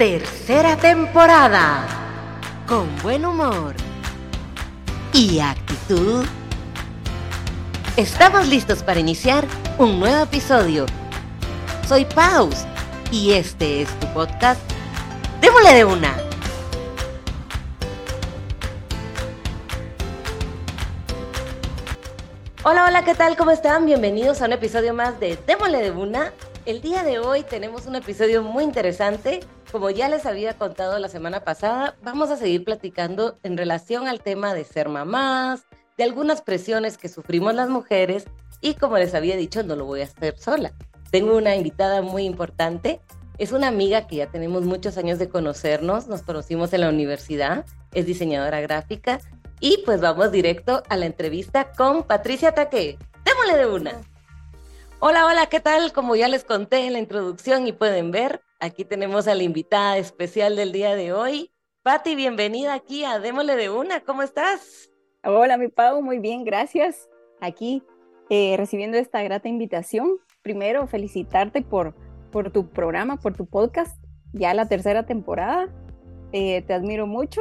Tercera temporada. Con buen humor y actitud. Estamos listos para iniciar un nuevo episodio. Soy Paus y este es tu podcast. Démosle de una. Hola, hola, ¿qué tal? ¿Cómo están? Bienvenidos a un episodio más de Démosle de una. El día de hoy tenemos un episodio muy interesante. Como ya les había contado la semana pasada, vamos a seguir platicando en relación al tema de ser mamás, de algunas presiones que sufrimos las mujeres y como les había dicho, no lo voy a hacer sola. Tengo una invitada muy importante. Es una amiga que ya tenemos muchos años de conocernos, nos conocimos en la universidad, es diseñadora gráfica y pues vamos directo a la entrevista con Patricia Taque. Démosle de una. Hola, hola, ¿qué tal? Como ya les conté en la introducción y pueden ver, aquí tenemos a la invitada especial del día de hoy. Pati, bienvenida aquí a Démosle de una. ¿Cómo estás? Hola, mi Pau, muy bien, gracias. Aquí eh, recibiendo esta grata invitación. Primero, felicitarte por, por tu programa, por tu podcast, ya la tercera temporada. Eh, te admiro mucho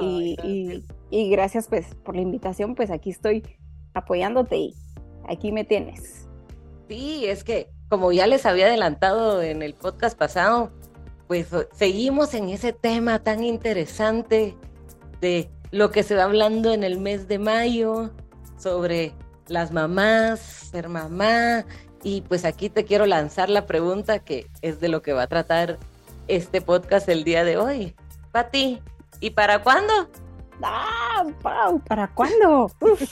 y, y, gracias pues por la invitación, pues aquí estoy apoyándote y aquí me tienes. Sí, es que como ya les había adelantado en el podcast pasado, pues seguimos en ese tema tan interesante de lo que se va hablando en el mes de mayo sobre las mamás, ser mamá, y pues aquí te quiero lanzar la pregunta que es de lo que va a tratar este podcast el día de hoy. Pati, ¿Y para cuándo? Ah, Pau, ¿para cuándo?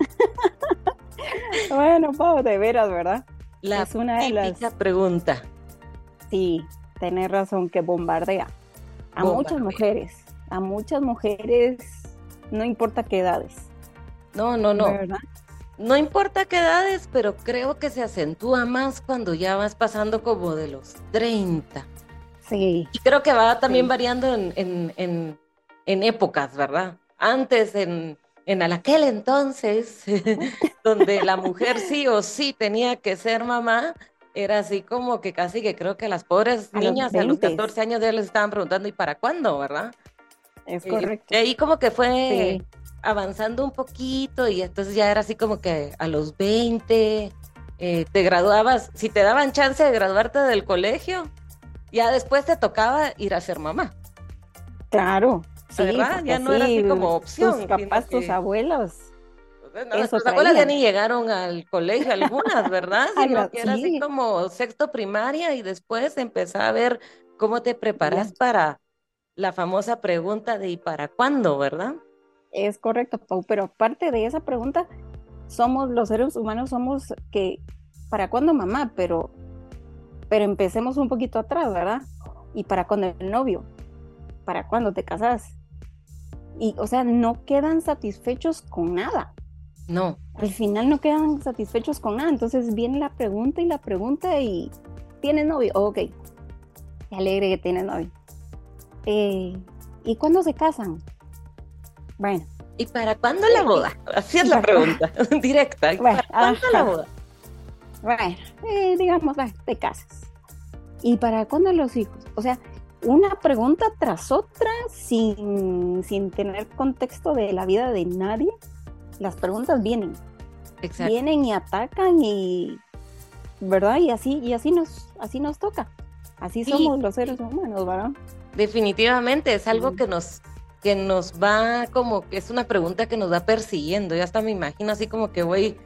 bueno, Pau, de veras, ¿verdad? La es una de las pregunta. Sí, tenés razón, que bombardea. A muchas mujeres, a muchas mujeres, no importa qué edades. No, no, no. ¿verdad? No importa qué edades, pero creo que se acentúa más cuando ya vas pasando como de los 30. Sí. Y creo que va también variando en, en épocas, ¿verdad? Antes, en, en aquel entonces, donde la mujer sí o sí tenía que ser mamá, era así como que casi que creo que las pobres niñas a los 14 años ya les estaban preguntando, ¿y para cuándo, verdad? Es correcto. Y ahí como que fue avanzando un poquito y entonces ya era así como que a los 20 eh, te graduabas, si te daban chance de graduarte del colegio, ya después te tocaba ir a ser mamá. Claro, ¿verdad? Ya no era así como opción. Tus papás, tus abuelos. Nuestras abuelas ya ni llegaron al colegio, algunas, ¿verdad? Sino que era así como sexto primaria y después empezar a ver cómo te preparas para la famosa pregunta de ¿y para cuándo, verdad? Es correcto, Pau, pero aparte de esa pregunta, somos los seres humanos, somos que, ¿para cuándo mamá? Pero, pero empecemos un poquito atrás, ¿verdad? ¿Y para cuándo el novio? ¿Para cuándo te casas? Y, o sea, no quedan satisfechos con nada. No. Al final no quedan satisfechos con nada. Entonces viene la pregunta y la pregunta y ¿tienes novio? ok. Qué alegre que tienes novio. Eh, ¿Y cuándo se casan? Bueno. ¿Y para cuándo la boda? Así es la pregunta, directa. ¿Y para cuándo la boda? Bueno, eh, digamos, te casas. ¿Y para cuándo los hijos? O sea, una pregunta tras otra sin, sin tener contexto de la vida de nadie. Las preguntas vienen. Vienen y atacan y ¿verdad? Y así, y así nos, así nos toca. Así somos los seres humanos, ¿verdad? Definitivamente, es algo que nos, que nos va como que es una pregunta que nos va persiguiendo. Ya hasta me imagino así como que voy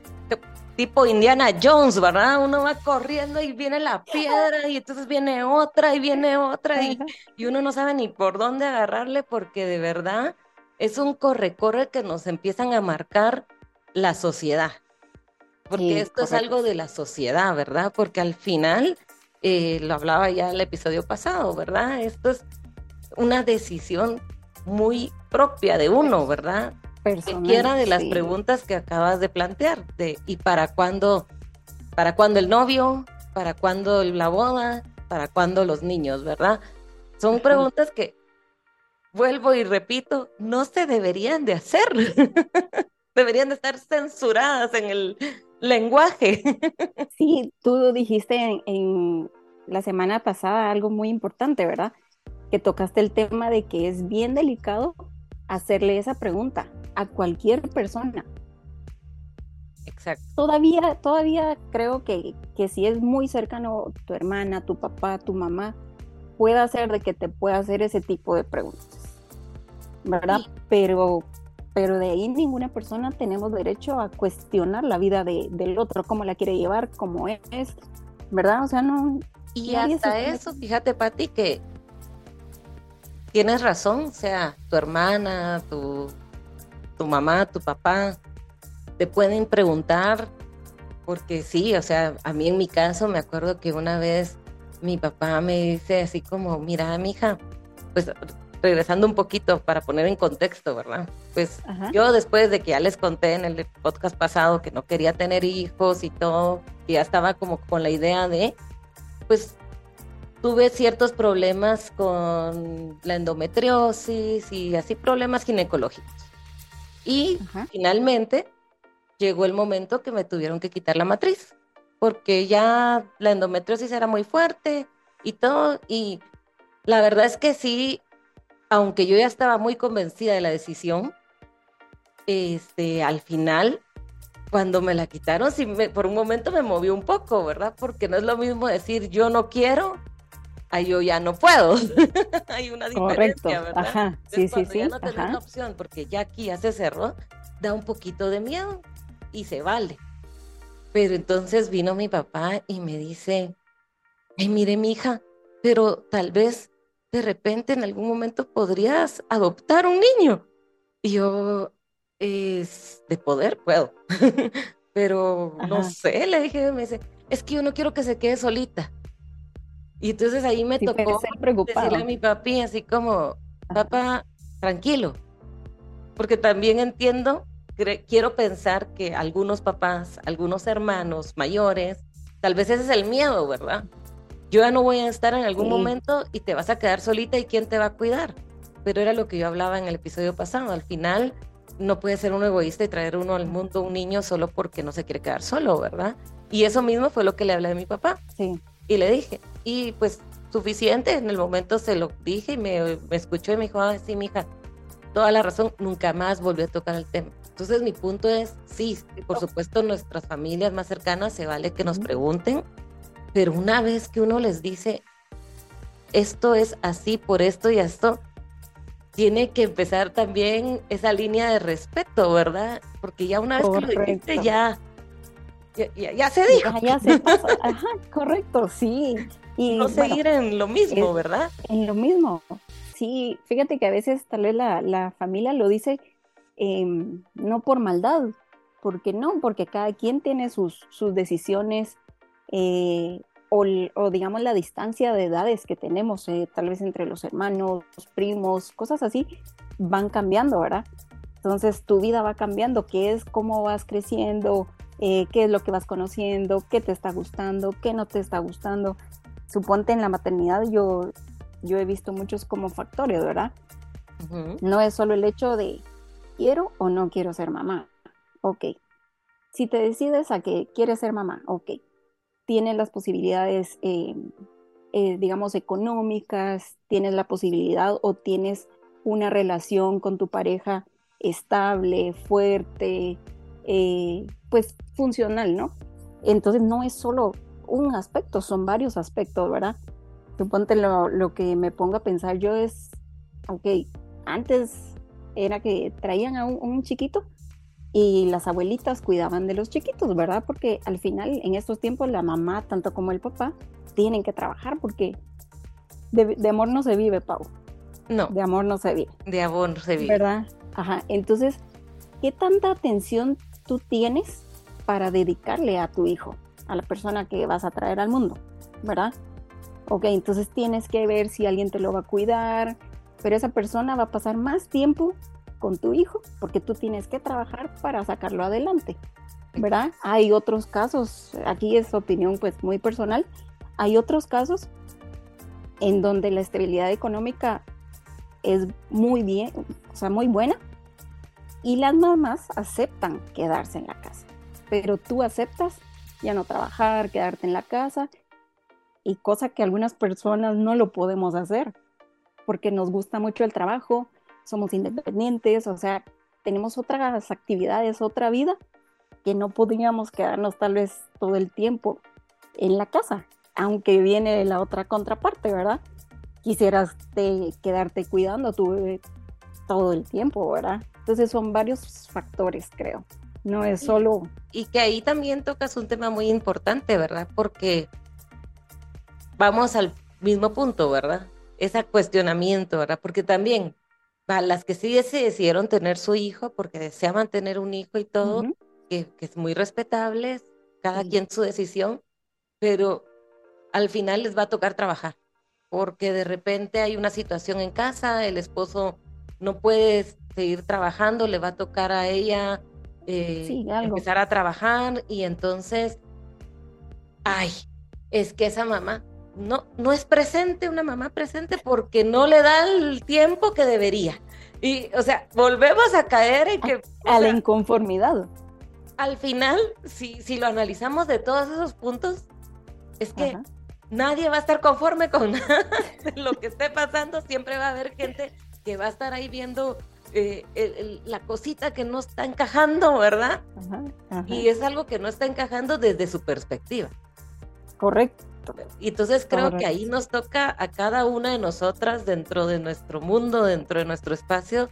tipo Indiana Jones, ¿verdad? Uno va corriendo y viene la piedra y entonces viene otra y viene otra y, y uno no sabe ni por dónde agarrarle porque de verdad es un corre-corre que nos empiezan a marcar la sociedad. Porque esto es algo de la sociedad, ¿verdad? Porque al final, eh, lo hablaba ya el episodio pasado, ¿verdad? Esto es una decisión muy propia de uno, ¿verdad? Cualquiera de las preguntas que acabas de plantear, de ¿y para cuándo, para cuándo el novio? ¿Para cuándo la boda? ¿Para cuándo los niños? ¿Verdad? Son preguntas que, vuelvo y repito, no se deberían de hacer. deberían de estar censuradas en el lenguaje. sí, tú dijiste en, en la semana pasada algo muy importante, ¿verdad? que tocaste el tema de que es bien delicado hacerle esa pregunta a cualquier persona. Exacto. Todavía, todavía creo que, que si es muy cercano tu hermana, tu papá, tu mamá, puede hacer de que te pueda hacer ese tipo de preguntas. ¿Verdad? Pero, pero de ahí ninguna persona tenemos derecho a cuestionar la vida de, del otro, cómo la quiere llevar, cómo es, ¿verdad? O sea, no. Y hasta eso, fíjate, Pati, que tienes razón, o sea, tu hermana, tu, tu mamá, tu papá, te pueden preguntar, porque sí, o sea, a mí en mi caso me acuerdo que una vez mi papá me dice así como, mira, mi hija, pues regresando un poquito para poner en contexto, ¿verdad? Pues yo después de que ya les conté en el podcast pasado que no quería tener hijos y todo, ya estaba como con la idea de, pues tuve ciertos problemas con la endometriosis y así problemas ginecológicos. Y finalmente llegó el momento que me tuvieron que quitar la matriz, porque ya la endometriosis era muy fuerte y todo, y la verdad es que sí, aunque yo ya estaba muy convencida de la decisión, este, al final, cuando me la quitaron, sí me, por un momento me movió un poco, ¿verdad? Porque no es lo mismo decir yo no quiero a yo ya no puedo. Hay una diferencia, ¿verdad? Ajá, sí, sí, sí. Ya no tenés la opción, porque ya aquí ya se cerró, da un poquito de miedo y se vale. Pero entonces vino mi papá y me dice, ay, mire, mi hija, pero tal vez de repente en algún momento podrías adoptar un niño. Y yo, es de poder, puedo. pero no sé, le dije, me dice, es que yo no quiero que se quede solita. Y entonces ahí me tocó decirle a mi papi así como, papá, tranquilo, porque también entiendo quiero pensar que algunos papás, algunos hermanos mayores, tal vez ese es el miedo, ¿verdad? Yo ya no voy a estar en algún momento y te vas a quedar solita y quién te va a cuidar. Pero era lo que yo hablaba en el episodio pasado. Al final, no puede ser un egoísta y traer uno al mundo un niño solo porque no se quiere quedar solo, ¿verdad? Y eso mismo fue lo que le hablé a mi papá. Sí. Y le dije, y pues suficiente, en el momento se lo dije y me, me escuchó y me dijo, ah, sí, mija, toda la razón, nunca más volvió a tocar el tema. Entonces mi punto es, sí, por supuesto nuestras familias más cercanas se vale que nos pregunten, pero una vez que uno les dice, esto es así por esto y esto, tiene que empezar también esa línea de respeto, ¿verdad? Porque ya una vez que lo dijiste, ya, ya, se dijo. Ya, se pasa. Ajá, correcto, sí. Y no seguir en lo mismo, ¿verdad? En lo mismo. Sí, fíjate que a veces tal vez la, la familia lo dice Em, no por maldad, porque no, porque cada quien tiene sus, sus decisiones eh, o, digamos la distancia de edades que tenemos, eh, tal vez entre los hermanos, los primos, cosas así, van cambiando, ¿verdad? Entonces tu vida va cambiando, qué es cómo vas creciendo, eh, qué es lo que vas conociendo, qué te está gustando, qué no te está gustando. Suponte en la maternidad yo, yo he visto muchos como factores, ¿verdad? No es solo el hecho de, ¿quiero o no quiero ser mamá? Ok. Si te decides a que quieres ser mamá, ok. Tienes las posibilidades, eh, eh, digamos, económicas, tienes la posibilidad o tienes una relación con tu pareja estable, fuerte, eh, pues funcional, ¿no? Entonces no es solo un aspecto, son varios aspectos, ¿verdad? Suponte lo, lo que me pongo a pensar yo es, ok, antes era que traían a un, chiquito y las abuelitas cuidaban de los chiquitos, ¿verdad? Porque al final, en estos tiempos, la mamá, tanto como el papá, tienen que trabajar porque de, amor no se vive, Pau. No. De amor no se vive. De amor no se vive. ¿Verdad? Ajá. Entonces, ¿qué tanta atención tú tienes para dedicarle a tu hijo, a la persona que vas a traer al mundo? ¿Verdad? Ok, entonces tienes que ver si alguien te lo va a cuidar, pero esa persona va a pasar más tiempo con tu hijo porque tú tienes que trabajar para sacarlo adelante, ¿verdad? Hay otros casos, aquí es opinión pues muy personal, hay otros casos en donde la estabilidad económica es muy bien, o sea, muy buena y las mamás aceptan quedarse en la casa, pero tú aceptas ya no trabajar, quedarte en la casa y cosa que algunas personas no lo podemos hacer porque nos gusta mucho el trabajo, somos independientes, o sea, tenemos otras actividades, otra vida, que no podríamos quedarnos tal vez todo el tiempo en la casa, aunque viene la otra contraparte, ¿verdad? Quisieras quedarte cuidando a tu bebé todo el tiempo, ¿verdad? Entonces son varios factores, creo. No es solo... Y que ahí también tocas un tema muy importante, ¿verdad? Porque vamos al mismo punto, ¿verdad? Ese cuestionamiento, ¿verdad? Porque también para las que sí se decidieron tener su hijo porque deseaban tener un hijo y todo, que, es muy respetable, cada quien su decisión, pero al final les va a tocar trabajar, porque de repente hay una situación en casa, el esposo no puede seguir trabajando, le va a tocar a ella eh, empezar a trabajar y entonces, ay, es que esa mamá no, no es presente, una mamá presente porque no le da el tiempo que debería. Y, o sea, volvemos a caer en que... A, la inconformidad. Al final, si, si lo analizamos de todos esos puntos, es que nadie va a estar conforme con nada de lo que esté pasando. Siempre va a haber gente que va a estar ahí viendo eh, la cosita que no está encajando, ¿verdad? Y es algo que no está encajando desde su perspectiva. Correcto. Y entonces creo que ahí nos toca a cada una de nosotras dentro de nuestro mundo, dentro de nuestro espacio,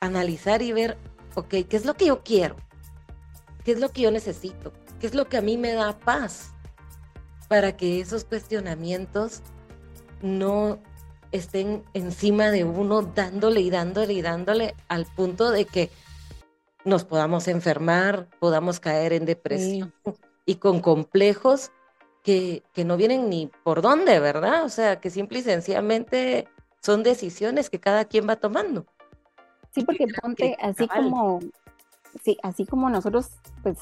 analizar y ver, ok, ¿qué es lo que yo quiero? ¿Qué es lo que yo necesito? ¿Qué es lo que a mí me da paz? Para que esos cuestionamientos no estén encima de uno dándole y dándole y dándole al punto de que nos podamos enfermar, podamos caer en depresión y con complejos que, que, no vienen ni por dónde, ¿verdad? O sea, que simple y sencillamente son decisiones que cada quien va tomando. Sí, porque ponte así como, sí, así como nosotros, pues,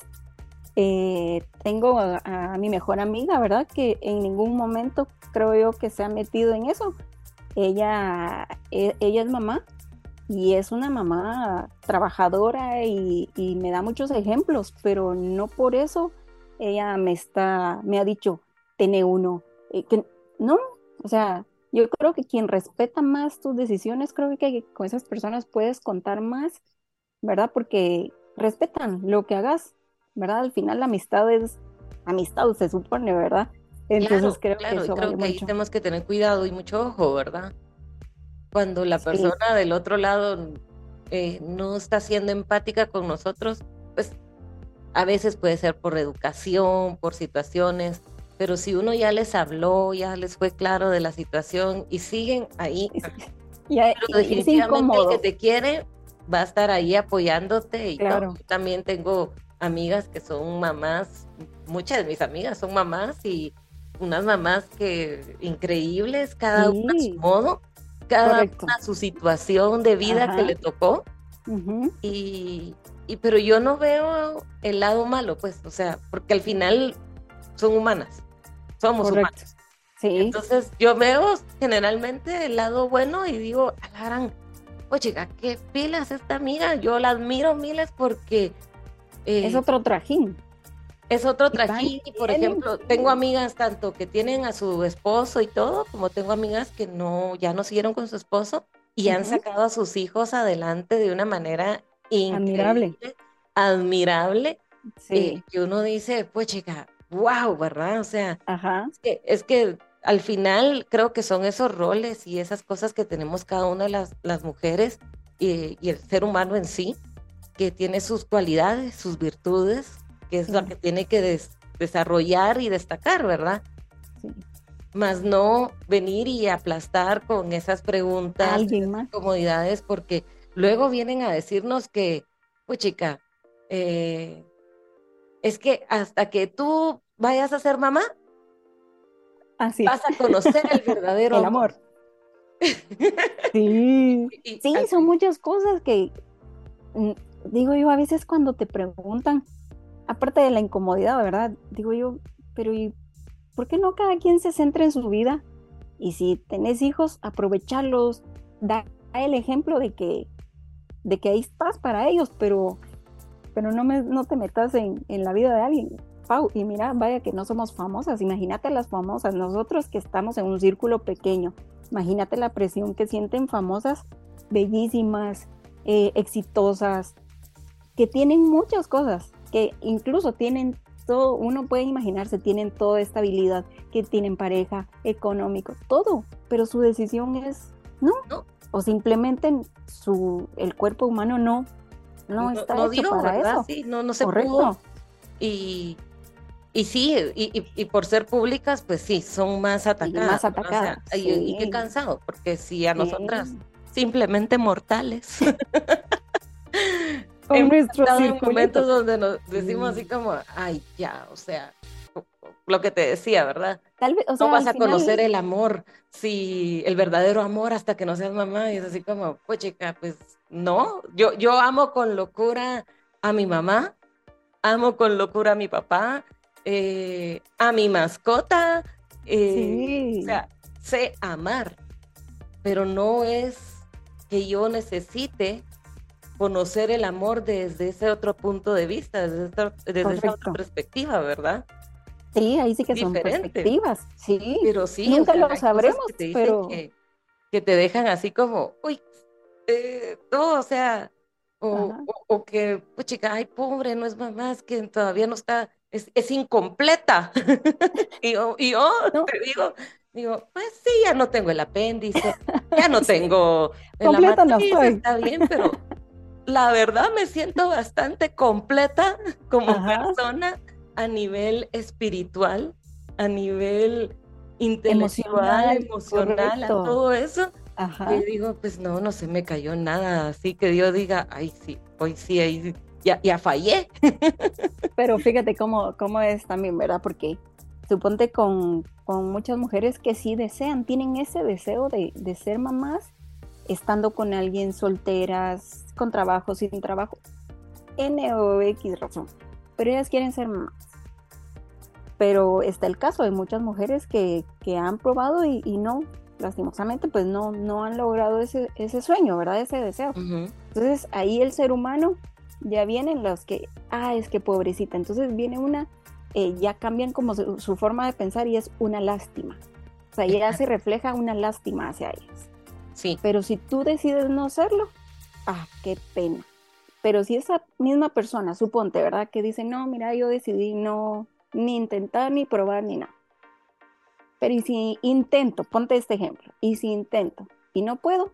eh, tengo a, mi mejor amiga, ¿verdad? Que en ningún momento creo yo que se ha metido en eso. Ella, e, ella es mamá y es una mamá trabajadora y, me da muchos ejemplos, pero no por eso ella me está, me ha dicho, tiene uno, eh, que no, o sea, yo creo que quien respeta más tus decisiones, creo que con esas personas puedes contar más, ¿verdad? Porque respetan lo que hagas, ¿verdad? Al final la amistad es amistad, se supone, ¿verdad? Entonces creo que eso creo que ahí tenemos que tener cuidado y mucho ojo, ¿verdad? Cuando la persona del otro lado eh, no está siendo empática con nosotros, pues a veces puede ser por educación, por situaciones, pero si uno ya les habló, ya les fue claro de la situación y siguen ahí, ya, pero definitivamente el que te quiere va a estar ahí apoyándote y claro. yo también tengo amigas que son mamás, muchas de mis amigas son mamás y unas mamás que increíbles, cada una a su modo, cada una a su situación de vida que le tocó. y, y pero yo no veo el lado malo, pues, o sea, porque al final son humanas, somos humanos. Sí. Entonces yo veo generalmente el lado bueno y digo, alarán, oye, qué pilas esta amiga, yo la admiro miles porque... Eh, es otro trajín. Es otro trajín, y por ejemplo, tengo amigas tanto que tienen a su esposo y todo, como tengo amigas que no, ya no siguieron con su esposo y han sacado a sus hijos adelante de una manera admirable. Admirable. Sí. Eh, que uno dice, pues chica, wow, ¿verdad? O sea, Es, que, es que al final creo que son esos roles y esas cosas que tenemos cada una de las, las mujeres y, el ser humano en sí, que tiene sus cualidades, sus virtudes, que es lo que tiene que desarrollar y destacar, ¿verdad? Sí. Más no venir y aplastar con esas preguntas, comodidades, porque Luego vienen a decirnos que, pues chica, eh, es que hasta que tú vayas a ser mamá, Así. vas a conocer el verdadero amor. Sí, sí, son muchas cosas que mm, digo yo a veces cuando te preguntan, aparte de la incomodidad, ¿verdad? Digo yo, pero ¿y por qué no cada quien se centra en su vida? Y si tenés hijos, aprovecharlos, da el ejemplo de que de que ahí estás para ellos, pero, pero no, me, no te metas en, en la vida de alguien. Pau, y mira, vaya que no somos famosas, imagínate las famosas, nosotros que estamos en un círculo pequeño, Imagínate la presión que sienten famosas, bellísimas, eh, exitosas, que tienen muchas cosas, que incluso tienen todo, uno puede imaginarse, tienen toda estabilidad, que tienen pareja, económico, todo, pero su decisión es no, o simplemente su, el cuerpo humano no, no, está hecho para eso. Sí, no, no se Correcto. Y, y sí, y, por ser públicas, pues sí, son más atacadas. más atacadas. y, qué cansado, porque si a nosotras, simplemente mortales. en momentos donde nos decimos así como, ay, ya, o sea, lo que te decía, ¿verdad? Tal vez, no vas a conocer el amor, si el verdadero amor hasta que no seas mamá, y es así como, pues chica, pues no, yo, yo amo con locura a mi mamá, amo con locura a mi papá, eh, a mi mascota, eh, o sea, sé amar, pero no es que yo necesite conocer el amor desde ese otro punto de vista, desde, esa otra perspectiva, ¿verdad? Sí, ahí sí que son perspectivas, sí. Pero sí, nunca lo sabremos, que pero que, te dejan así como, uy, eh, o sea, o, que, pues chica, ay, pobre, no es mamá, es que todavía no está, es, es incompleta. y yo, y yo te digo, digo, pues sí, ya no tengo el apéndice, ya no tengo Completa no estoy. está bien, pero la verdad me siento bastante completa como persona a nivel espiritual, a nivel intelectual, emocional, a todo eso. Y digo, pues no, no se me cayó nada, así que Dios diga, ay sí, hoy sí, ahí ya, ya fallé. Pero fíjate cómo, cómo es también, ¿verdad? Porque suponte con, con muchas mujeres que sí desean, tienen ese deseo de, de ser mamás, estando con alguien solteras, con trabajo, sin trabajo, N o X razón, pero ellas quieren ser mamás. Pero está el caso de muchas mujeres que, que han probado y, y, no, lastimosamente, pues no, no han logrado ese, ese sueño, ¿verdad? Ese deseo. Entonces ahí el ser humano ya vienen los que, ah, es que pobrecita. Entonces viene una, eh, ya cambian como su, forma de pensar y es una lástima. O sea, ya se refleja una lástima hacia ellas. Sí. Pero si tú decides no hacerlo, ah, qué pena. Pero si esa misma persona, suponte, ¿verdad? Que dice, no, mira, yo decidí no ni intentar, ni probar, ni nada. Pero y si intento, ponte este ejemplo, y si intento y no puedo,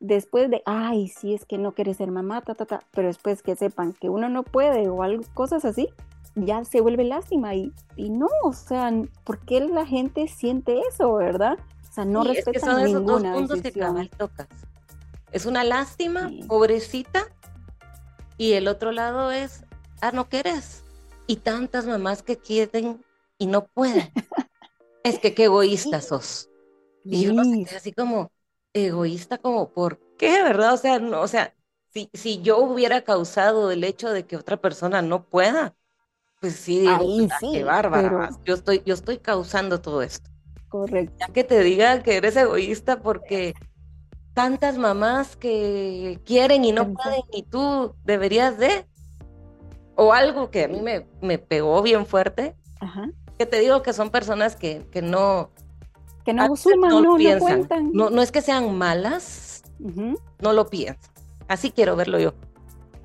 después de, ay, sí, es que no quiere ser mamá, ta, ta, ta, pero después que sepan que uno no puede o cosas así, ya se vuelve lástima y, y no, o sea, ¿por qué la gente siente eso, verdad? O sea, no respeta ninguna decisión. tocas. Es una lástima, pobrecita, y el otro lado es, ah, no quieres. Y tantas mamás que quieren y no pueden. es que qué egoísta sos. Y yo no sé, así como egoísta, como, ¿por qué, verdad? O sea, no, o sea, si, si yo hubiera causado el hecho de que otra persona no pueda, pues sí, digo, Ahí sí, qué bárbara. Yo, estoy, yo estoy causando todo esto. Correcto. Ya que te diga que eres egoísta porque tantas mamás que quieren y no pueden y tú deberías de, o algo que a mí me, me pegó bien fuerte, que te digo que son personas que, que no... Que no suman, no, no, piensan. No, no, es que sean malas, no lo piensan. Así quiero verlo yo.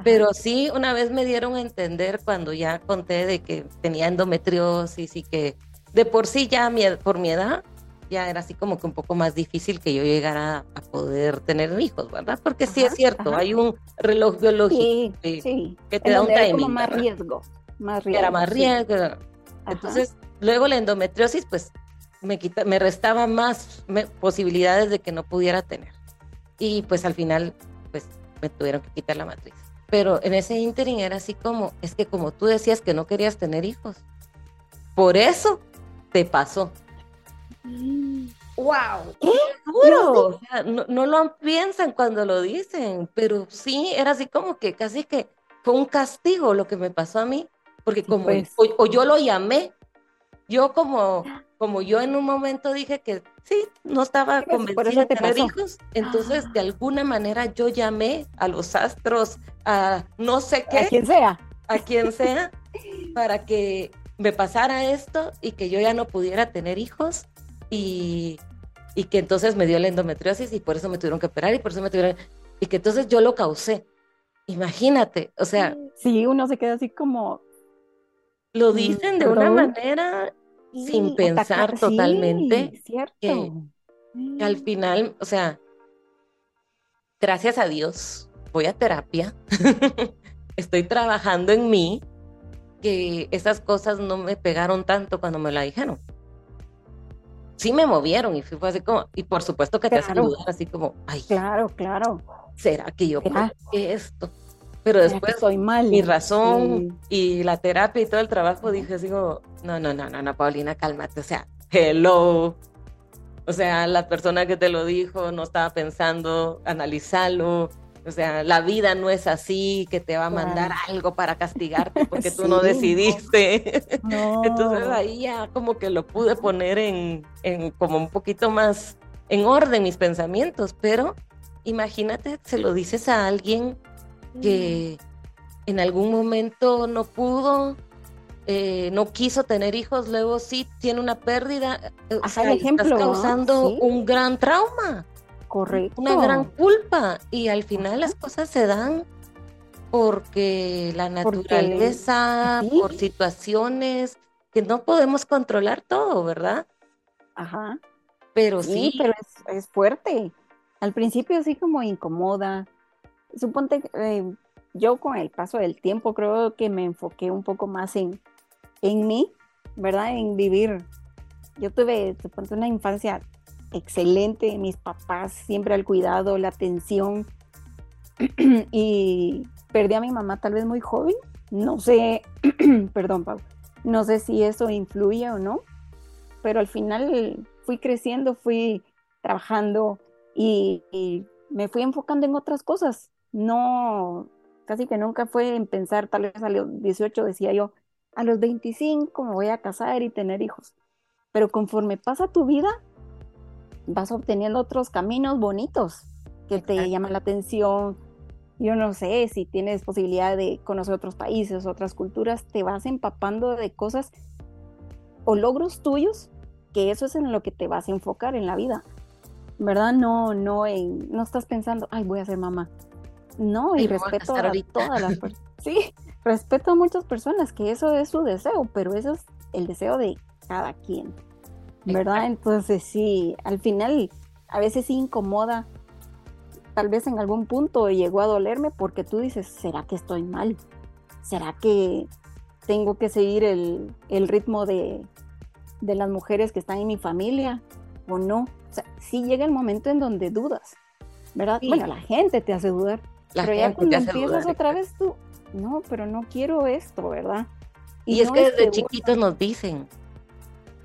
Pero sí, una vez me dieron a entender cuando ya conté de que tenía endometriosis y que de por sí ya por mi edad ya era así como que un poco más difícil que yo llegara a poder tener hijos, ¿verdad? Porque sí es cierto, hay un reloj biológico que, te da un timing. Como más riesgo, más riesgo. Era más riesgo. Entonces, luego la endometriosis, pues me, quita, me restaba más posibilidades de que no pudiera tener. Y pues al final, pues me tuvieron que quitar la matriz. Pero en ese ínterin era así como, es que como tú decías que no querías tener hijos, por eso te pasó. ¡Wow! ¡Qué duro! no, lo piensan cuando lo dicen, pero sí, era así como que casi que fue un castigo lo que me pasó a mí, porque como, pues. o, yo lo llamé, yo como, como yo en un momento dije que sí, no estaba convencida de tener hijos, entonces de alguna manera yo llamé a los astros, a no sé qué. A quien sea. A quien sea, para que me pasara esto y que yo ya no pudiera tener hijos y, y que entonces me dio la endometriosis y por eso me tuvieron que operar y por eso me tuvieron, y que entonces yo lo causé. Imagínate, o sea. Sí, uno se queda así como. Lo mm, dicen de una manera sin pensar totalmente. cierto. Que, que al final, o sea, gracias a Dios, voy a terapia, estoy trabajando en mí, que esas cosas no me pegaron tanto cuando me la dijeron. Sí me movieron y fue así como, y por supuesto que te hacen dudar así como, ay, claro, claro. ¿Será que yo que esto? Pero después soy mal. mi razón y la terapia y todo el trabajo dije así como, no, no, no, no, no, Paulina, cálmate, o sea, hello. O sea, la persona que te lo dijo no estaba pensando, analizarlo, o sea, la vida no es así, que te va a mandar algo para castigarte porque tú no decidiste. Entonces ahí ya como que lo pude poner en, en, como un poquito más en orden mis pensamientos, pero imagínate, se lo dices a alguien que mm. en algún momento no pudo, eh, no quiso tener hijos, luego sí tiene una pérdida, eh, o sea, ejemplo, estás causando un gran trauma. Correcto. Una gran culpa. Y al final las cosas se dan porque la naturaleza, por situaciones que no podemos controlar todo, ¿verdad? Ajá. Pero sí. pero es, fuerte. Al principio así como incomoda. Suponte, eh, yo con el paso del tiempo creo que me enfoqué un poco más en, en mí, ¿verdad? En vivir. Yo tuve, suponte, una infancia excelente, mis papás siempre al cuidado, la atención. y perdí a mi mamá tal vez muy joven. No sé, perdón, Pau, no sé si eso influye o no, pero al final fui creciendo, fui trabajando y, me fui enfocando en otras cosas. No, casi que nunca fue en pensar, tal vez a los 18 decía yo, a los 25 me voy a casar y tener hijos. Pero conforme pasa tu vida, vas obteniendo otros caminos bonitos que te llaman la atención. Yo no sé si tienes posibilidad de conocer otros países, otras culturas, te vas empapando de cosas o logros tuyos, que eso es en lo que te vas a enfocar en la vida. ¿Verdad? No, no, en, no estás pensando, ay, voy a ser mamá. No, y respeto a, todas las personas. Sí, respeto a muchas personas que eso es su deseo, pero eso es el deseo de cada quien. ¿Verdad? Entonces sí, al final a veces sí incomoda, tal vez en algún punto llegó a dolerme porque tú dices, ¿será que estoy mal? ¿Será que tengo que seguir el, ritmo de, las mujeres que están en mi familia o no? O sea, sí llega el momento en donde dudas, ¿verdad? Bueno, la gente te hace dudar, pero ya cuando empiezas otra vez tú, no, pero no quiero esto, ¿verdad? Y, es que desde chiquitos nos dicen.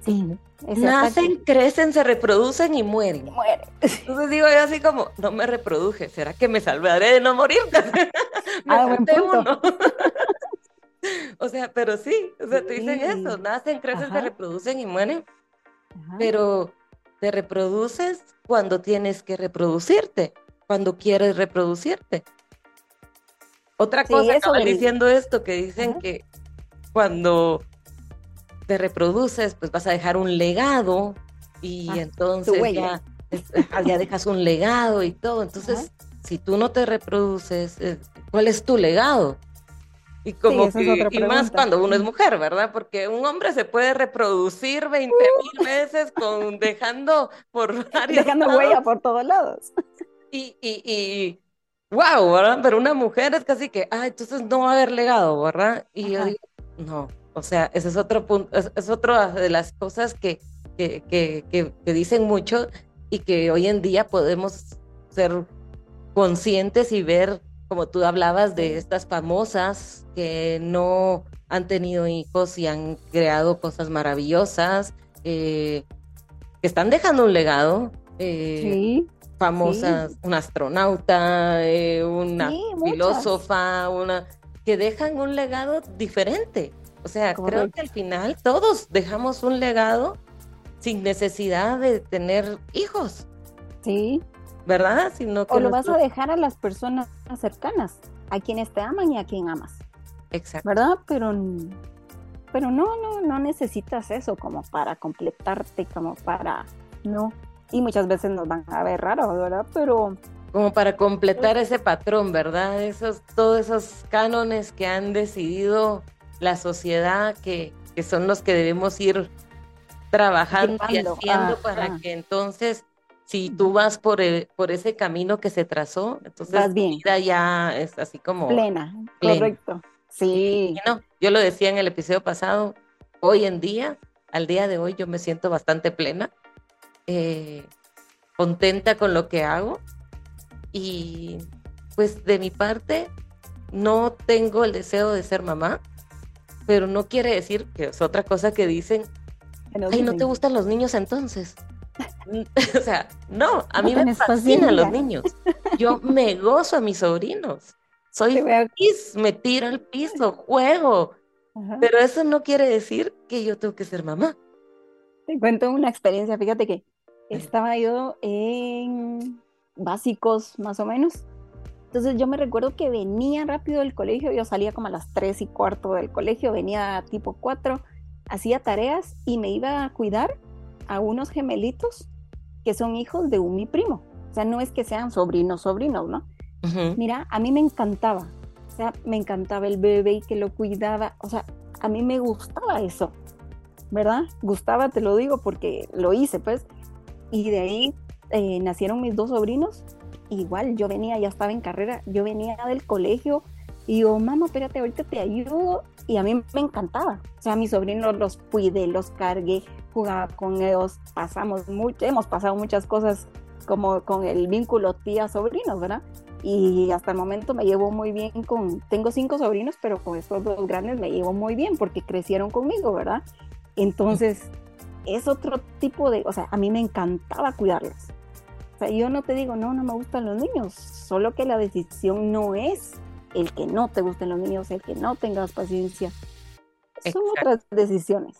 Sí. Nacen, crecen, se reproducen y mueren. Mueren. Entonces digo yo así como, no me reproduje, ¿será que me salvaré de no morir? me ah, punto. o sea, pero sí, o sea, te dicen eso, nacen, crecen, se reproducen y mueren. Pero te reproduces cuando tienes que reproducirte, cuando quieres reproducirte. Otra cosa, estaba diciendo esto, que dicen que cuando te reproduces, pues vas a dejar un legado y ah, entonces ya, ya, dejas un legado y todo. Entonces, si tú no te reproduces, eh, ¿cuál es tu legado? Y como que, y más cuando uno es mujer, ¿verdad? Porque un hombre se puede reproducir 20 mil uh. veces con dejando por dejando huella por todos lados. Y, y, y wow, ¿verdad? Pero una mujer es casi que, ah, entonces no va a haber legado, ¿verdad? Y yo digo, no, o sea, ese es otro punto, es, otra de las cosas que, que, que, que, dicen mucho y que hoy en día podemos ser conscientes y ver, como tú hablabas de estas famosas que no han tenido hijos y han creado cosas maravillosas, eh, que están dejando un legado. Eh, sí, famosas, una astronauta, eh, una filósofa, una que dejan un legado diferente. O sea, creo que al final todos dejamos un legado sin necesidad de tener hijos. Sí. ¿Verdad? Sino que o lo vas a dejar a las personas cercanas, a quienes te aman y a quien amas. Exacto. ¿Verdad? Pero, pero no, no, no necesitas eso como para completarte, como para, no. Y muchas veces nos van a ver raros, ¿verdad? Pero... Como para completar ese patrón, ¿verdad? Esos, todos esos cánones que han decidido la sociedad que, que son los que debemos ir trabajando y haciendo para que entonces si tú vas por, el, por ese camino que se trazó, entonces bien. vida ya es así como plena, correcto. Sí. no, yo lo decía en el episodio pasado, hoy en día, al día de hoy, yo me siento bastante plena, eh, contenta con lo que hago y pues de mi parte no tengo el deseo de ser mamá, pero no quiere decir que es otra cosa que dicen, ay, no te gustan los niños entonces. o sea, no, a mí me fascinan los niños. Yo me gozo a mis sobrinos. Soy feliz, me tiro al piso, juego. Pero eso no quiere decir que yo tengo que ser mamá. Te cuento una experiencia, fíjate que estaba yo en básicos más o menos. Entonces yo me recuerdo que venía rápido del colegio, yo salía como a las 3 y cuarto del colegio, venía tipo 4, hacía tareas y me iba a cuidar a unos gemelitos que son hijos de un mi primo. O sea, no es que sean sobrinos, sobrinos, ¿no? Mira, a mí me encantaba. O sea, me encantaba el bebé y que lo cuidaba. O sea, a mí me gustaba eso, ¿verdad? Gustaba, te lo digo, porque lo hice, pues. Y de ahí eh, nacieron mis dos sobrinos. Igual, yo venía, ya estaba en carrera, yo venía del colegio y digo, mamá, espérate, ahorita te ayudo. Y a mí me encantaba. O sea, mis sobrinos los cuidé, los cargué, jugaba con ellos, pasamos mucho, hemos pasado muchas cosas como con el vínculo tía-sobrinos, ¿verdad? Y hasta el momento me llevo muy bien con, tengo cinco sobrinos, pero con estos dos grandes me llevo muy bien porque crecieron conmigo, ¿verdad? Entonces, es otro tipo de, o sea, a mí me encantaba cuidarlos. O sea, yo no te digo, no, no me gustan los niños, solo que la decisión no es el que no te gusten los niños, el que no tengas paciencia. Son otras decisiones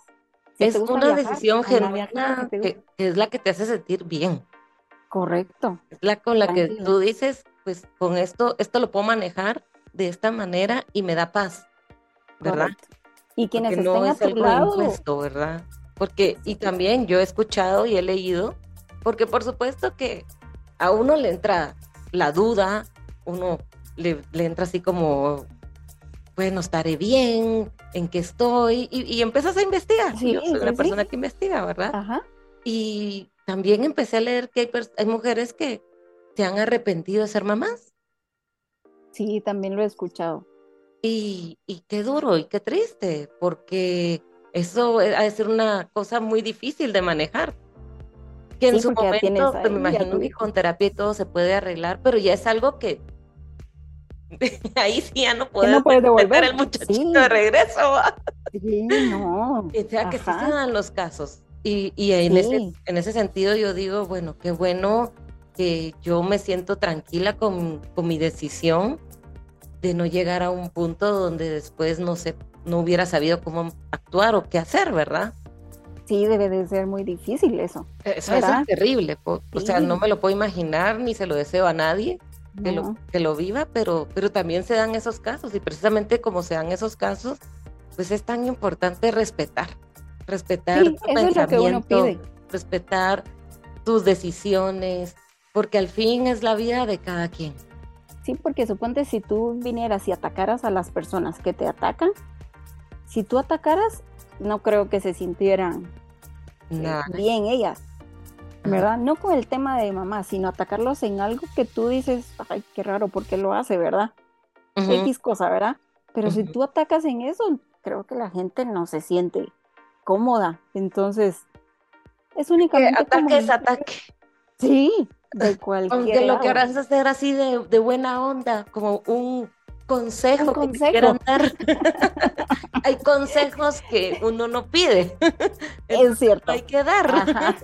es una decisión genuina que, es la que te hace sentir bien. Correcto. Es la con la que tú dices, pues con esto, esto lo puedo manejar de esta manera y me da paz, ¿verdad? Y quienes estén no es algo lado... impuesto, ¿verdad? Porque, y también yo he escuchado y he leído, porque por supuesto que a uno le entra la duda, uno le, le entra así como bueno, estaré bien, en qué estoy, y, empiezas a investigar. Yo soy una persona que investiga, ¿verdad? Ajá. Y también empecé a leer que hay, mujeres que se han arrepentido de ser mamás. Sí, también lo he escuchado. Y, y qué duro y qué triste, porque eso ha de ser una cosa muy difícil de manejar. Que en su momento, pues, me imagino que con terapia y todo se puede arreglar, pero ya es algo que ahí sí ya no puedes, no devolver el muchachito de regreso. Sí, no. O sea, que sí se dan los casos. Y, y en, ese, en ese sentido yo digo, bueno, qué bueno que yo me siento tranquila con, con mi decisión de no llegar a un punto donde después no sé, no hubiera sabido cómo actuar o qué hacer, ¿verdad? Sí, debe de ser muy difícil eso. Eso es terrible, o sea, no me lo puedo imaginar ni se lo deseo a nadie que, lo, que lo viva, pero, pero también se dan esos casos y precisamente como se dan esos casos, pues es tan importante respetar, respetar tu pensamiento, respetar tus decisiones, porque al fin es la vida de cada quien. Sí, porque suponte si tú vinieras y atacaras a las personas que te atacan, si tú atacaras, no creo que se sintieran eh, bien ellas. ¿verdad? No con el tema de mamá, sino atacarlos en algo que tú dices, ay, qué raro, ¿por qué lo hace, verdad? X cosa, ¿verdad? Pero si tú atacas en eso, creo que la gente no se siente cómoda. Entonces, es únicamente. Ataque es ataque. Sí, de cualquier. Aunque lo que harás es hacer así de, de buena onda, como un consejo, que quieran dar. hay consejos que uno no pide. es cierto. Hay que dar.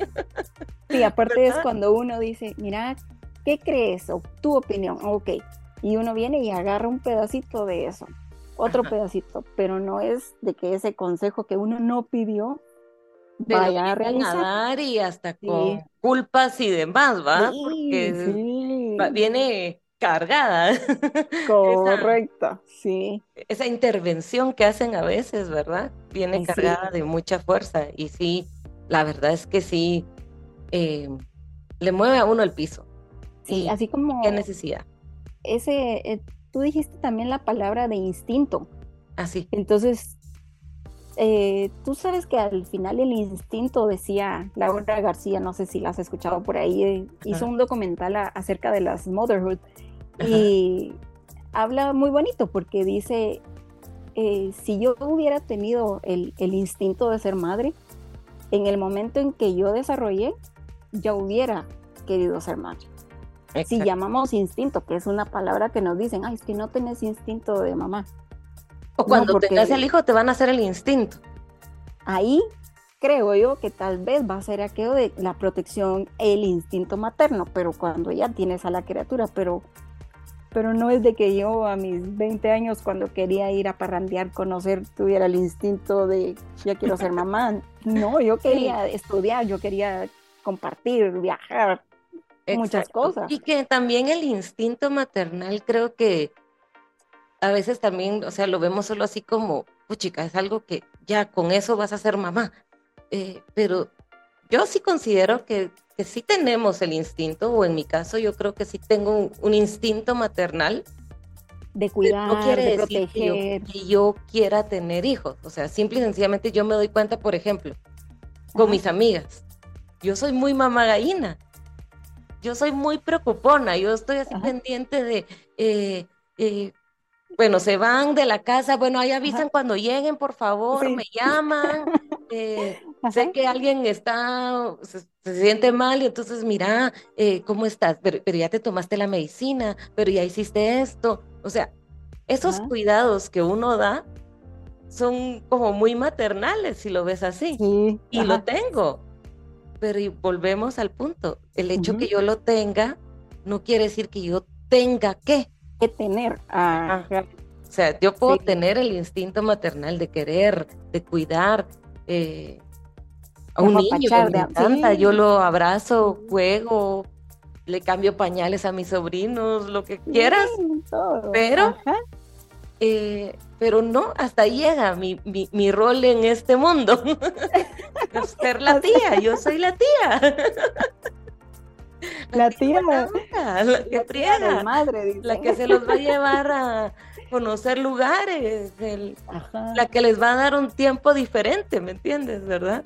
Sí, aparte es cuando uno dice, mira, ¿qué crees? O tu opinión, ok. Y uno viene y agarra un pedacito de eso, otro pedacito, pero no es de que ese consejo que uno no pidió vaya a realizar. y hasta con culpas y demás, ¿va? Porque viene cargada. Correcto, sí. Esa intervención que hacen a veces, ¿verdad? Viene cargada de mucha fuerza y sí, la verdad es que sí, eh, le mueve a uno el piso. Sí, así como... ¿Qué necesidad? Ese, eh, tú dijiste también la palabra de instinto. Así. Entonces, eh, tú sabes que al final el instinto, decía Laura García, no sé si la has escuchado por ahí, eh, hizo un documental acerca de las motherhood y habla muy bonito porque dice, eh, si yo hubiera tenido el, instinto de ser madre, en el momento en que yo desarrollé, ya hubiera querido ser madre. Si llamamos instinto, que es una palabra que nos dicen, ay, es que no tenés instinto de mamá. O cuando tengas el hijo te van a hacer el instinto. Ahí creo yo que tal vez va a ser aquello de la protección, el instinto materno, pero cuando ya tienes a la criatura, pero, pero no es de que yo a mis 20 años cuando quería ir a parrandear, conocer, tuviera el instinto de ya quiero ser mamá. No, yo quería estudiar, yo quería compartir, viajar, muchas cosas. Y que también el instinto maternal creo que a veces también, o sea, lo vemos solo así como, chica, es algo que ya con eso vas a ser mamá. Eh, pero yo sí considero que, que, sí tenemos el instinto, o en mi caso yo creo que sí tengo un, instinto maternal. De cuidar, no quiere de decir que yo, que yo, quiera tener hijos. O sea, simple y sencillamente yo me doy cuenta, por ejemplo, con mis amigas. Yo soy muy mamá gallina. Yo soy muy preocupona. Yo estoy así pendiente de... Eh, eh, bueno, se van de la casa, bueno, ahí avisan cuando lleguen, por favor, me llaman. Eh, sé que alguien está, se, siente mal y entonces mira, eh, ¿cómo estás? Pero, ya te tomaste la medicina, pero ya hiciste esto. O sea, esos cuidados que uno da son como muy maternales, si lo ves así. y lo tengo. Pero volvemos al punto, el hecho que yo lo tenga no quiere decir que yo tenga que que tener. O sea, yo puedo tener el instinto maternal de querer, de cuidar eh, a un niño me encanta. Yo lo abrazo, juego, le cambio pañales a mis sobrinos, lo que quieras. pero, eh, pero no, hasta llega mi, mi, rol en este mundo. ser la tía, yo soy la tía. La, tía, la, que la madre, la que se los va a llevar a conocer lugares, la que les va a dar un tiempo diferente, ¿me entiendes, verdad?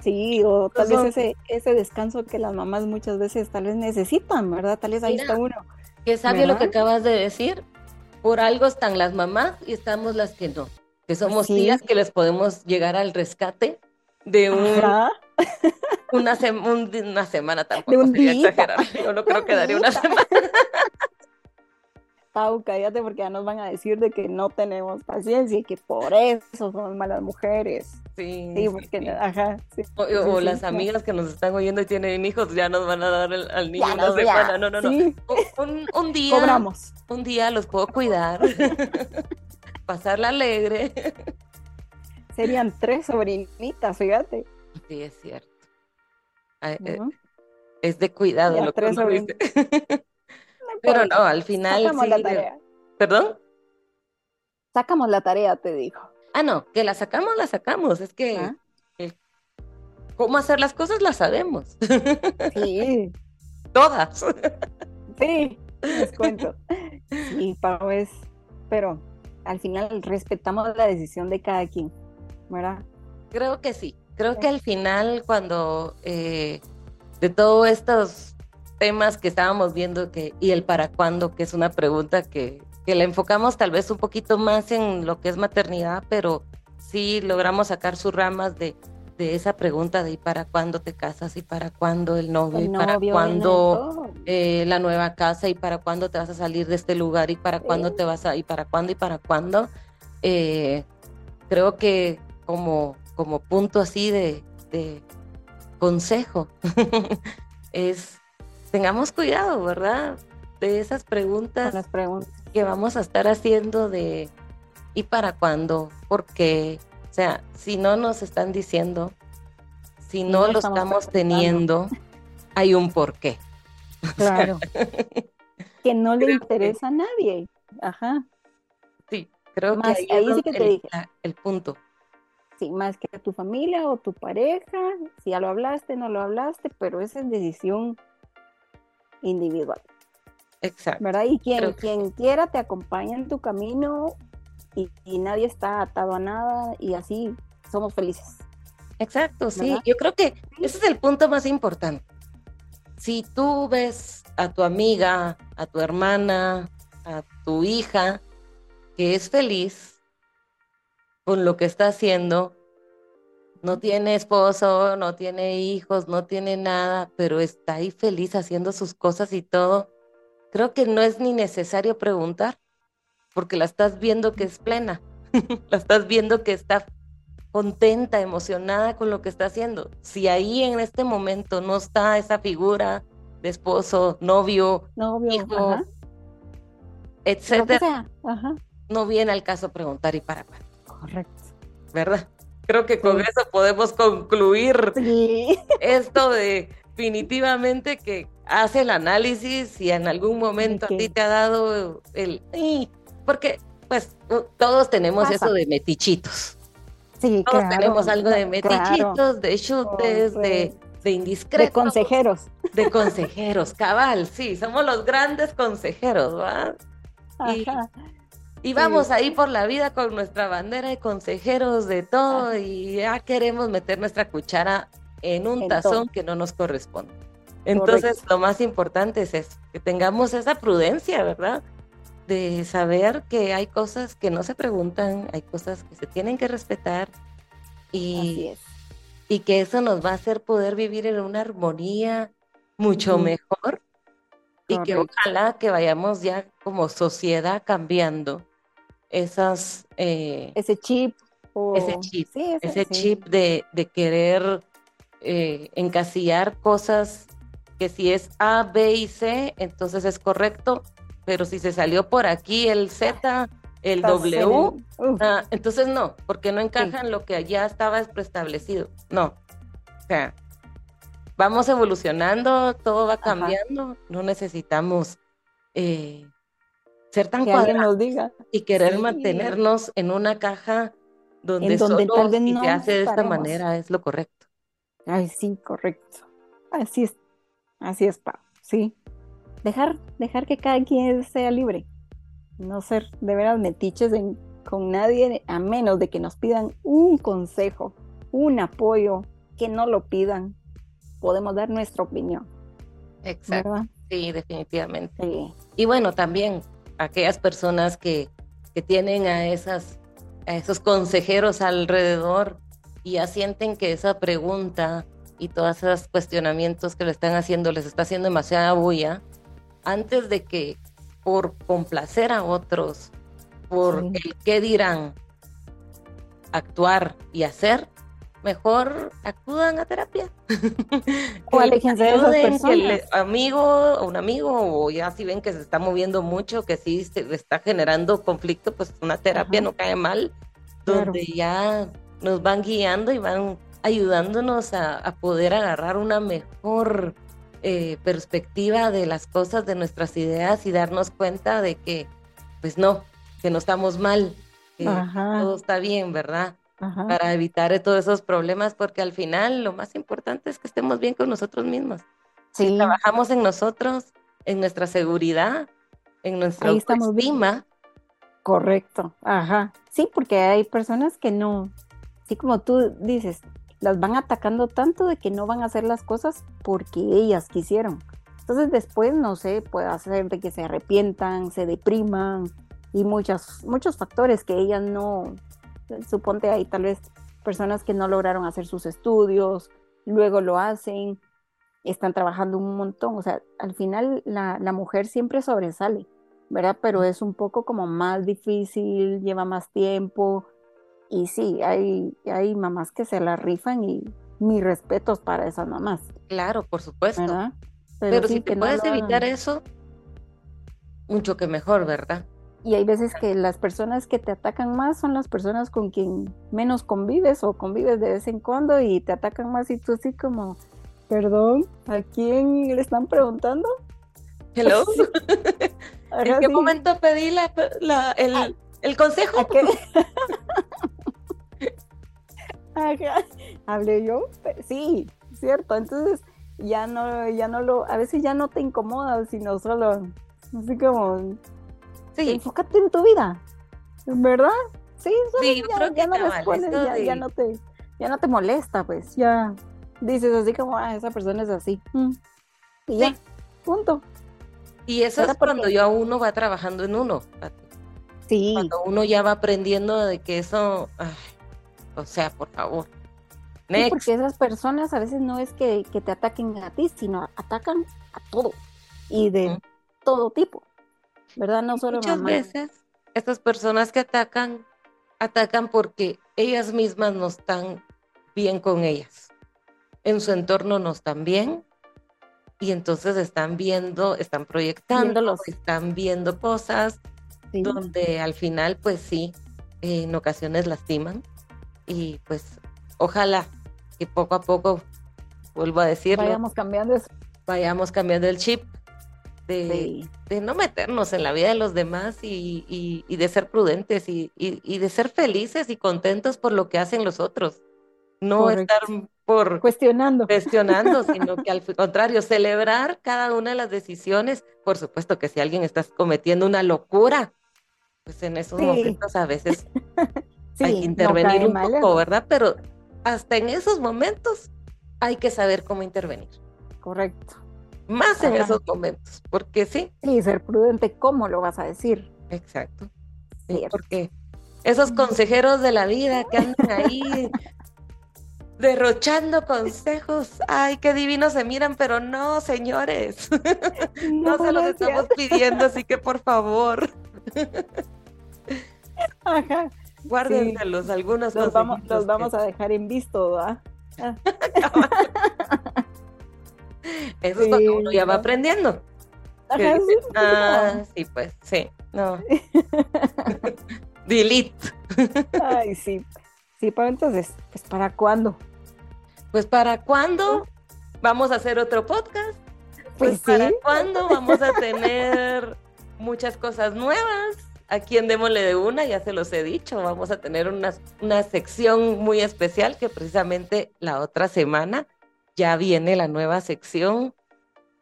Sí, o tal vez ese, ese descanso que las mamás muchas veces tal vez necesitan, ¿verdad? Tal vez ahí está uno. Qué sabio lo que acabas de decir. Por algo están las mamás y estamos las que no. Que somos tías que les podemos llegar al rescate de un, una, una semana tampoco sería exagerar. Yo no creo que daría una semana. Pau, cállate porque ya nos van a decir de que no tenemos paciencia y que por eso somos malas mujeres. Sí, sí, porque, Ajá, O, las amigas que nos están oyendo y tienen hijos ya nos van a dar al niño una semana. No, no, no. Un, un, día. Cobramos. Un día los puedo cuidar. Pasarla alegre. Serían tres sobrinitas, fíjate. Sí, es cierto. Eh, es de cuidado lo que. Pero no, al final. Sacamos la tarea. ¿Perdón? Sacamos la tarea, te digo. Ah, no, que la sacamos, la sacamos. Es que ah. cómo hacer las cosas las sabemos. Sí. Todas. Sí, les cuento. Sí, Pau es, pero al final respetamos la decisión de cada quien, ¿verdad? Creo que sí. Creo que al final, cuando eh, de todos estos temas que estábamos viendo que, y el para cuándo, que es una pregunta que, que la enfocamos tal vez un poquito más en lo que es maternidad, pero sí logramos sacar sus ramas de, de esa pregunta de ¿y para cuándo te casas? ¿y para cuándo el novio? ¿y para cuándo eh, la nueva casa? ¿y para cuándo te vas a salir de este lugar? ¿y para cuándo te vas a... ¿y para cuándo? ¿y para cuándo? Eh, creo que como como punto así de, consejo es tengamos cuidado, ¿verdad? De esas preguntas, las preguntas que vamos a estar haciendo de ¿y para cuándo? ¿Por qué? O sea, si no nos están diciendo, si no, lo estamos, teniendo, hay un porqué. Claro. que no le interesa a nadie. Ajá. Sí, creo que ahí, sí que te dije. el punto sí, más que a tu familia o tu pareja, si ya lo hablaste, no lo hablaste, pero esa es decisión individual. Exacto. ¿Verdad? Y quien, quien quiera te acompaña en tu camino y, nadie está atado a nada y así somos felices. Exacto, sí. Yo creo que ese es el punto más importante. Si tú ves a tu amiga, a tu hermana, a tu hija, que es feliz con lo que está haciendo, no tiene esposo, no tiene hijos, no tiene nada, pero está ahí feliz haciendo sus cosas y todo, creo que no es ni necesario preguntar, porque la estás viendo que es plena, la estás viendo que está contenta, emocionada con lo que está haciendo. Si ahí en este momento no está esa figura de esposo, novio, hijo, etcétera, no viene al caso preguntar y para Correcto. ¿Verdad? Creo que con eso podemos concluir esto de definitivamente que hace el análisis y en algún momento a ti te ha dado el... Porque pues todos tenemos eso de metichitos. Sí, todos tenemos algo de metichitos, de chutes, de, de indiscretos. De consejeros. De consejeros, cabal, sí, somos los grandes consejeros, ¿va? Y, vamos ahí por la vida con nuestra bandera de consejeros de todo y ya queremos meter nuestra cuchara en un tazón que no nos corresponde. Entonces, lo más importante es eso, que tengamos esa prudencia, ¿verdad? De saber que hay cosas que no se preguntan, hay cosas que se tienen que respetar y, y que eso nos va a hacer poder vivir en una armonía mucho mejor y que ojalá que vayamos ya como sociedad cambiando esas... Eh, ese chip. ese chip, ese, chip de, de querer eh, encasillar cosas que si es A, B y C, entonces es correcto, pero si se salió por aquí el Z, el W, ah, entonces no, porque no encajan lo que ya estaba preestablecido. No. O sea, vamos evolucionando, todo va cambiando, no necesitamos eh, ser tan cuadrados diga. y querer mantenernos en una caja donde, donde solo si se hace de esta manera es lo correcto. Ay, sí, correcto. Así es, así es, pa. Sí. Dejar, dejar que cada quien sea libre. No ser de veras metiches con nadie, a menos de que nos pidan un consejo, un apoyo, que no lo pidan. Podemos dar nuestra opinión. Exacto. Sí, definitivamente. Y bueno, también aquellas personas que, que tienen a esas a esos consejeros alrededor y ya sienten que esa pregunta y todos esos cuestionamientos que le están haciendo les está haciendo demasiada bulla, antes de que por complacer a otros, por el qué dirán, actuar y hacer, mejor acudan a terapia. o aléjense de esas personas. amigo o un amigo, o ya si ven que se está moviendo mucho, que sí se está generando conflicto, pues una terapia no cae mal, donde ya nos van guiando y van ayudándonos a, poder agarrar una mejor eh, perspectiva de las cosas, de nuestras ideas y darnos cuenta de que, pues no, que no estamos mal, que todo está bien, ¿verdad? Para evitar todos esos problemas, porque al final lo más importante es que estemos bien con nosotros mismos. Si trabajamos en nosotros, en nuestra seguridad, en nuestra Ahí autoestima. Correcto, ajá. Sí, porque hay personas que no, así como tú dices, las van atacando tanto de que no van a hacer las cosas porque ellas quisieron. Entonces después, no sé, puede hacer de que se arrepientan, se depriman y muchos, muchos factores que ellas no, suponte hay tal vez personas que no lograron hacer sus estudios, luego lo hacen, están trabajando un montón, o sea, al final la, la mujer siempre sobresale, ¿verdad? Pero es un poco como más difícil, lleva más tiempo, y sí, hay, hay mamás que se la rifan y mis respetos para esas mamás. Claro, por supuesto. Pero, si te puedes evitar eso, mucho que mejor, ¿verdad? Y hay veces que las personas que te atacan más son las personas con quien menos convives o convives de vez en cuando y te atacan más y tú así como, perdón, ¿a quién le están preguntando? Hello. ¿En qué momento pedí la, el, ah. el consejo? Hablé yo, sí, cierto. Entonces ya no, ya no lo, a veces ya no te incomoda, sino solo, así como, sí. enfócate en tu vida, ¿verdad? Sí, sí ya, ya, no respondes, ya, ya, no te, ya no te molesta, pues, ya dices así como, ah, esa persona es así. Mm. Y ya, punto. Y eso es cuando ya uno va trabajando en uno. Sí. Cuando uno ya va aprendiendo de que eso, o sea, por favor. Sí, porque esas personas a veces no es que, te ataquen a ti, sino atacan a todo y de todo tipo, ¿verdad? No solo Muchas veces estas personas que atacan, atacan porque ellas mismas no están bien con ellas. En su entorno no están bien y entonces están viendo, están proyectando, están viendo cosas donde al final, pues sí, en ocasiones lastiman y pues ojalá que poco a poco, vuelvo a decirlo, vayamos cambiando. Vayamos cambiando el chip de, no meternos en la vida de los demás y, de ser prudentes y, de ser felices y contentos por lo que hacen los otros. No estar por cuestionando. Cuestionando, sino que al contrario, celebrar cada una de las decisiones. Por supuesto que si alguien está cometiendo una locura, pues en esos momentos a veces hay que intervenir un poco, ¿verdad? Pero hasta en esos momentos hay que saber cómo intervenir. Correcto. Más en esos momentos, porque sí. Y ser prudente, ¿cómo lo vas a decir? Exacto. Sí, porque esos consejeros de la vida que andan ahí derrochando consejos, ay, qué divinos se miran, pero no, señores, no, se los estamos pidiendo, así que por favor. Ajá. Guárdenselos, algunos los vamos, los vamos a dejar en visto, ¿verdad? Eso es cuando uno ya va aprendiendo. Ajá, sí, ah, sí, pues, sí, no. Delete. Ay, sí. Sí, pero entonces, pues, ¿para cuándo? Pues, ¿para cuándo vamos a hacer otro podcast? Pues, pues ¿para cuándo vamos a tener muchas cosas nuevas? Aquí en Démosle de Una, ya se los he dicho, vamos a tener una, una sección muy especial que precisamente la otra semana ya viene la nueva sección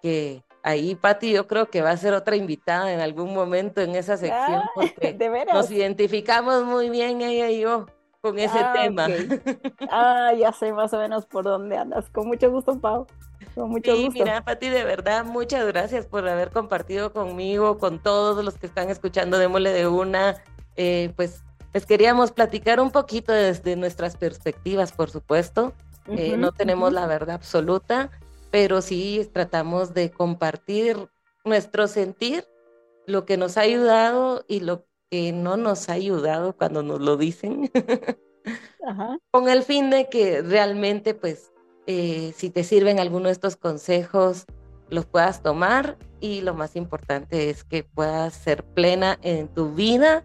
que ahí Patti yo creo que va a ser otra invitada en algún momento en esa sección ah, porque nos identificamos muy bien ella y yo con ese ah, tema. Ah, ya sé más o menos por dónde andas. Con mucho gusto, Pau. Con mucho sí, Mira, Pati, de verdad, muchas gracias por haber compartido conmigo, con todos los que están escuchando Démosle de una. Eh, pues les queríamos platicar un poquito desde nuestras perspectivas, por supuesto. Eh, no tenemos la verdad absoluta, pero sí tratamos de compartir nuestro sentir, lo que nos ha ayudado y lo que no nos ha ayudado cuando nos lo dicen. Con el fin de que realmente pues eh, si te sirven alguno de estos consejos, los puedas tomar y lo más importante es que puedas ser plena en tu vida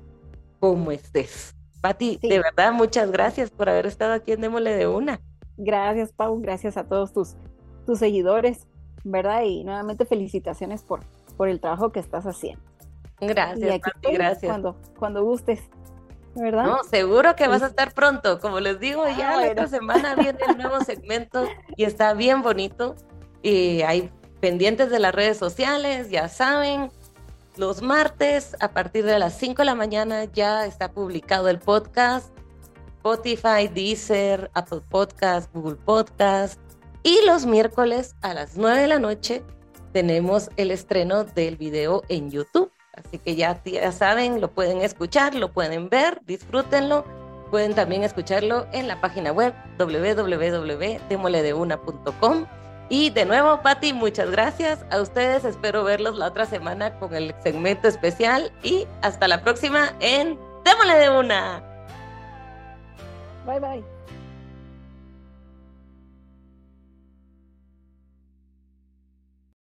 como estés. Pati, de verdad, muchas gracias por haber estado aquí en Démosle de Una. Gracias, Pau, gracias a todos tus, tus seguidores, ¿verdad? Y nuevamente felicitaciones por, por el trabajo que estás haciendo. Gracias, Pati, gracias. Cuando, cuando gustes. ¿verdad? No, seguro que vas a estar pronto. Como les digo, ya la otra semana viene el nuevo segmento y está bien bonito. Y hay pendientes de las redes sociales, ya saben. Los martes, a partir de las 5 de la mañana, ya está publicado el podcast. Spotify, Deezer, Apple Podcast, Google Podcast. Y los miércoles a las 9 de la noche tenemos el estreno del video en YouTube. Así que ya, ya saben, lo pueden escuchar, lo pueden ver, disfrútenlo. Pueden también escucharlo en la página web www.demoledeuna.com. Y de nuevo, Patti, muchas gracias a ustedes. Espero verlos la otra semana con el segmento especial y hasta la próxima en Démole de Una. Bye bye.